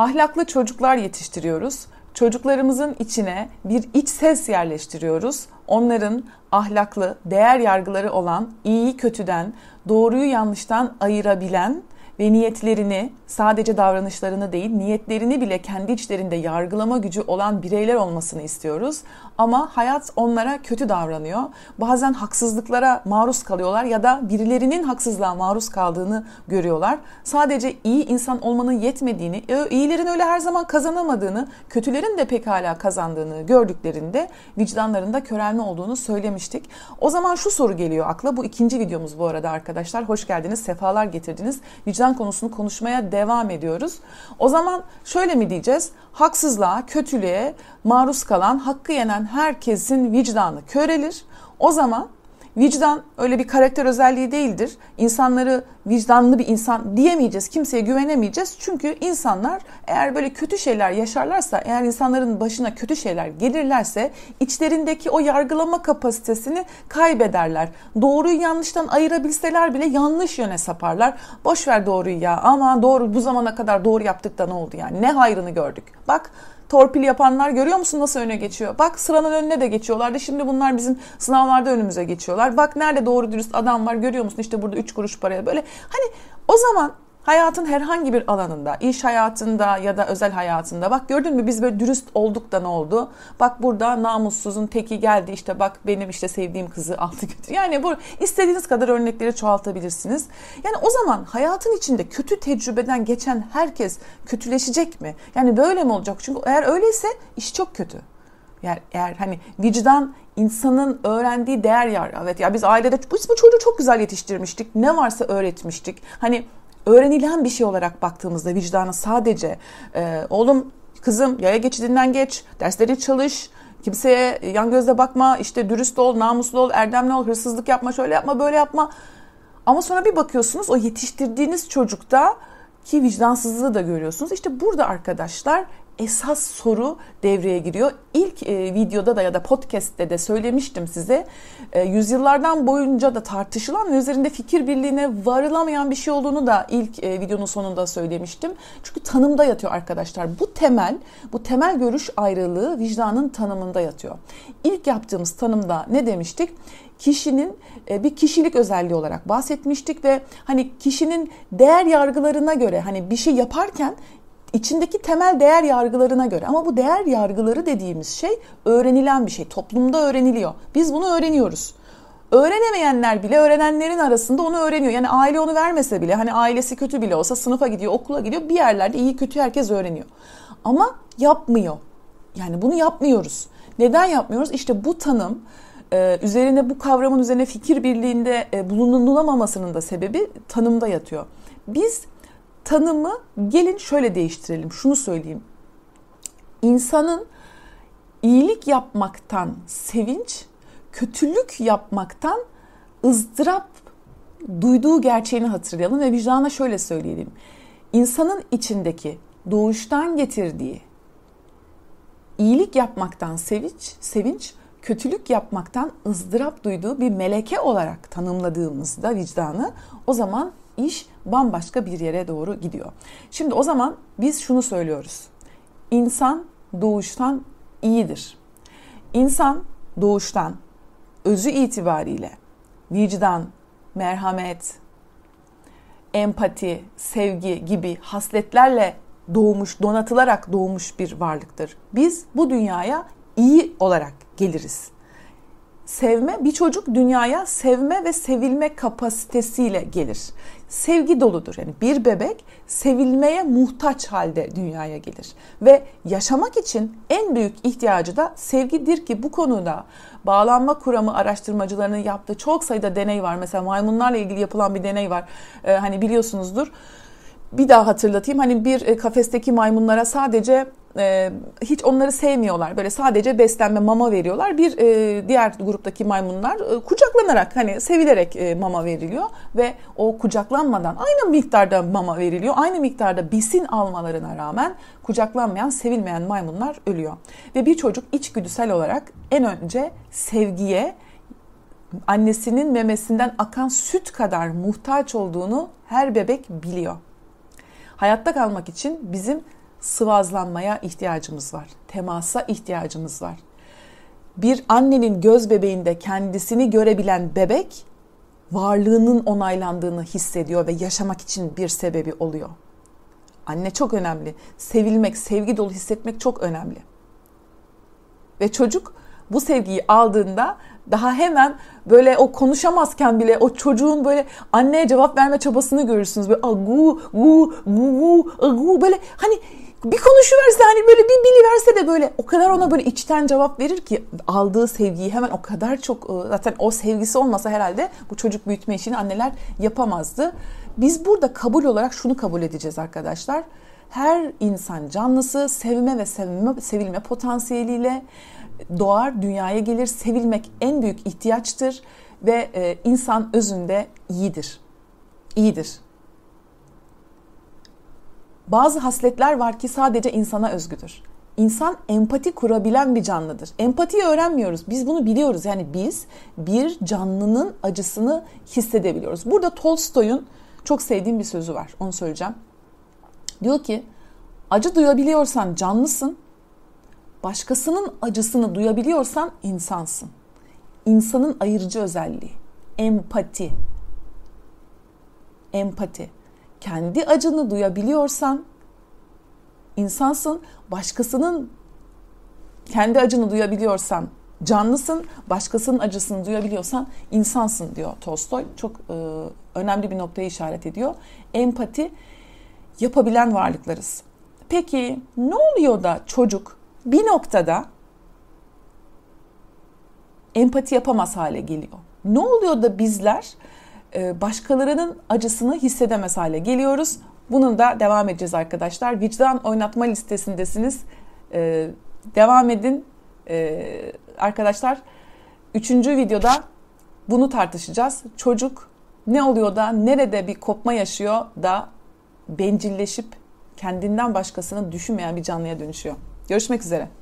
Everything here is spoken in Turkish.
Ahlaklı çocuklar yetiştiriyoruz. Çocuklarımızın içine bir iç ses yerleştiriyoruz. Onların ahlaklı, değer yargıları olan iyi kötüden, doğruyu yanlıştan ayırabilen ve niyetlerini sadece davranışlarını değil niyetlerini bile kendi içlerinde yargılama gücü olan bireyler olmasını istiyoruz. Ama hayat onlara kötü davranıyor. Bazen haksızlıklara maruz kalıyorlar ya da birilerinin haksızlığa maruz kaldığını görüyorlar. Sadece iyi insan olmanın yetmediğini, e, iyilerin öyle her zaman kazanamadığını, kötülerin de pekala kazandığını gördüklerinde vicdanlarında körelme olduğunu söylemiştik. O zaman şu soru geliyor akla. Bu ikinci videomuz bu arada arkadaşlar. Hoş geldiniz, sefalar getirdiniz. Vicdan konusunu konuşmaya devam ediyoruz. O zaman şöyle mi diyeceğiz? Haksızlığa, kötülüğe maruz kalan, hakkı yenen herkesin vicdanı körelir. O zaman Vicdan öyle bir karakter özelliği değildir. İnsanları vicdanlı bir insan diyemeyeceğiz, kimseye güvenemeyeceğiz. Çünkü insanlar eğer böyle kötü şeyler yaşarlarsa, eğer insanların başına kötü şeyler gelirlerse içlerindeki o yargılama kapasitesini kaybederler. Doğruyu yanlıştan ayırabilseler bile yanlış yöne saparlar. Boş ver doğruyu ya ama doğru bu zamana kadar doğru yaptık da ne oldu yani ne hayrını gördük. Bak torpil yapanlar görüyor musun nasıl öne geçiyor? Bak sıranın önüne de geçiyorlardı. Şimdi bunlar bizim sınavlarda önümüze geçiyorlar. Bak nerede doğru dürüst adam var görüyor musun? İşte burada 3 kuruş paraya böyle. Hani o zaman Hayatın herhangi bir alanında, iş hayatında ya da özel hayatında bak gördün mü biz böyle dürüst olduk da ne oldu? Bak burada namussuzun teki geldi işte bak benim işte sevdiğim kızı aldı götür. Yani bu istediğiniz kadar örnekleri çoğaltabilirsiniz. Yani o zaman hayatın içinde kötü tecrübeden geçen herkes kötüleşecek mi? Yani böyle mi olacak? Çünkü eğer öyleyse iş çok kötü. Yani eğer hani vicdan insanın öğrendiği değer yer. Evet ya biz ailede biz bu çocuğu çok güzel yetiştirmiştik. Ne varsa öğretmiştik. Hani öğrenilen bir şey olarak baktığımızda vicdanı sadece e, oğlum kızım yaya geçidinden geç, dersleri çalış, kimseye yan gözle bakma, işte dürüst ol, namuslu ol, erdemli ol, hırsızlık yapma, şöyle yapma, böyle yapma. Ama sonra bir bakıyorsunuz o yetiştirdiğiniz çocukta ki vicdansızlığı da görüyorsunuz. İşte burada arkadaşlar esas soru devreye giriyor. İlk e, videoda da ya da podcast'te de söylemiştim size. E, yüzyıllardan boyunca da tartışılan ve üzerinde fikir birliğine varılamayan bir şey olduğunu da ilk e, videonun sonunda söylemiştim. Çünkü tanımda yatıyor arkadaşlar. Bu temel, bu temel görüş ayrılığı vicdanın tanımında yatıyor. İlk yaptığımız tanımda ne demiştik? kişinin e, bir kişilik özelliği olarak bahsetmiştik ve hani kişinin değer yargılarına göre hani bir şey yaparken içindeki temel değer yargılarına göre ama bu değer yargıları dediğimiz şey öğrenilen bir şey. Toplumda öğreniliyor. Biz bunu öğreniyoruz. Öğrenemeyenler bile öğrenenlerin arasında onu öğreniyor. Yani aile onu vermese bile hani ailesi kötü bile olsa sınıfa gidiyor, okula gidiyor. Bir yerlerde iyi kötü herkes öğreniyor. Ama yapmıyor. Yani bunu yapmıyoruz. Neden yapmıyoruz? İşte bu tanım e, üzerine bu kavramın üzerine fikir birliğinde e, bulunulamamasının da sebebi tanımda yatıyor. Biz tanımı gelin şöyle değiştirelim. Şunu söyleyeyim. İnsanın iyilik yapmaktan sevinç, kötülük yapmaktan ızdırap duyduğu gerçeğini hatırlayalım ve vicdana şöyle söyleyelim. İnsanın içindeki doğuştan getirdiği iyilik yapmaktan sevinç, sevinç, kötülük yapmaktan ızdırap duyduğu bir meleke olarak tanımladığımızda vicdanı o zaman iş bambaşka bir yere doğru gidiyor. Şimdi o zaman biz şunu söylüyoruz. İnsan doğuştan iyidir. İnsan doğuştan özü itibariyle vicdan, merhamet, empati, sevgi gibi hasletlerle doğmuş, donatılarak doğmuş bir varlıktır. Biz bu dünyaya iyi olarak geliriz sevme, bir çocuk dünyaya sevme ve sevilme kapasitesiyle gelir. Sevgi doludur. Yani bir bebek sevilmeye muhtaç halde dünyaya gelir. Ve yaşamak için en büyük ihtiyacı da sevgidir ki bu konuda bağlanma kuramı araştırmacılarının yaptığı çok sayıda deney var. Mesela maymunlarla ilgili yapılan bir deney var. Ee, hani biliyorsunuzdur bir daha hatırlatayım. Hani bir e, kafesteki maymunlara sadece e, hiç onları sevmiyorlar. Böyle sadece beslenme mama veriyorlar. Bir e, diğer gruptaki maymunlar e, kucaklanarak hani sevilerek e, mama veriliyor ve o kucaklanmadan aynı miktarda mama veriliyor. Aynı miktarda besin almalarına rağmen kucaklanmayan, sevilmeyen maymunlar ölüyor. Ve bir çocuk içgüdüsel olarak en önce sevgiye annesinin memesinden akan süt kadar muhtaç olduğunu her bebek biliyor. Hayatta kalmak için bizim sıvazlanmaya ihtiyacımız var. Temasa ihtiyacımız var. Bir annenin göz bebeğinde kendisini görebilen bebek varlığının onaylandığını hissediyor ve yaşamak için bir sebebi oluyor. Anne çok önemli. Sevilmek, sevgi dolu hissetmek çok önemli. Ve çocuk bu sevgiyi aldığında daha hemen böyle o konuşamazken bile o çocuğun böyle anneye cevap verme çabasını görürsünüz. Böyle gu gu gu gu böyle hani bir konuşuverse hani böyle bir biliverse de böyle o kadar ona böyle içten cevap verir ki aldığı sevgiyi hemen o kadar çok zaten o sevgisi olmasa herhalde bu çocuk büyütme işini anneler yapamazdı. Biz burada kabul olarak şunu kabul edeceğiz arkadaşlar. Her insan canlısı sevme ve sevilme, sevilme potansiyeliyle doğar, dünyaya gelir. Sevilmek en büyük ihtiyaçtır ve insan özünde iyidir. İyidir. Bazı hasletler var ki sadece insana özgüdür. İnsan empati kurabilen bir canlıdır. Empatiyi öğrenmiyoruz. Biz bunu biliyoruz. Yani biz bir canlının acısını hissedebiliyoruz. Burada Tolstoy'un çok sevdiğim bir sözü var. Onu söyleyeceğim. Diyor ki acı duyabiliyorsan canlısın. Başkasının acısını duyabiliyorsan insansın. İnsanın ayırıcı özelliği empati. Empati kendi acını duyabiliyorsan insansın, başkasının kendi acını duyabiliyorsan canlısın, başkasının acısını duyabiliyorsan insansın diyor Tolstoy. Çok e, önemli bir noktayı işaret ediyor. Empati yapabilen varlıklarız. Peki ne oluyor da çocuk bir noktada empati yapamaz hale geliyor? Ne oluyor da bizler başkalarının acısını hissedemez hale geliyoruz. Bunun da devam edeceğiz arkadaşlar. Vicdan oynatma listesindesiniz. E, devam edin e, arkadaşlar. Üçüncü videoda bunu tartışacağız. Çocuk ne oluyor da nerede bir kopma yaşıyor da bencilleşip kendinden başkasını düşünmeyen bir canlıya dönüşüyor. Görüşmek üzere.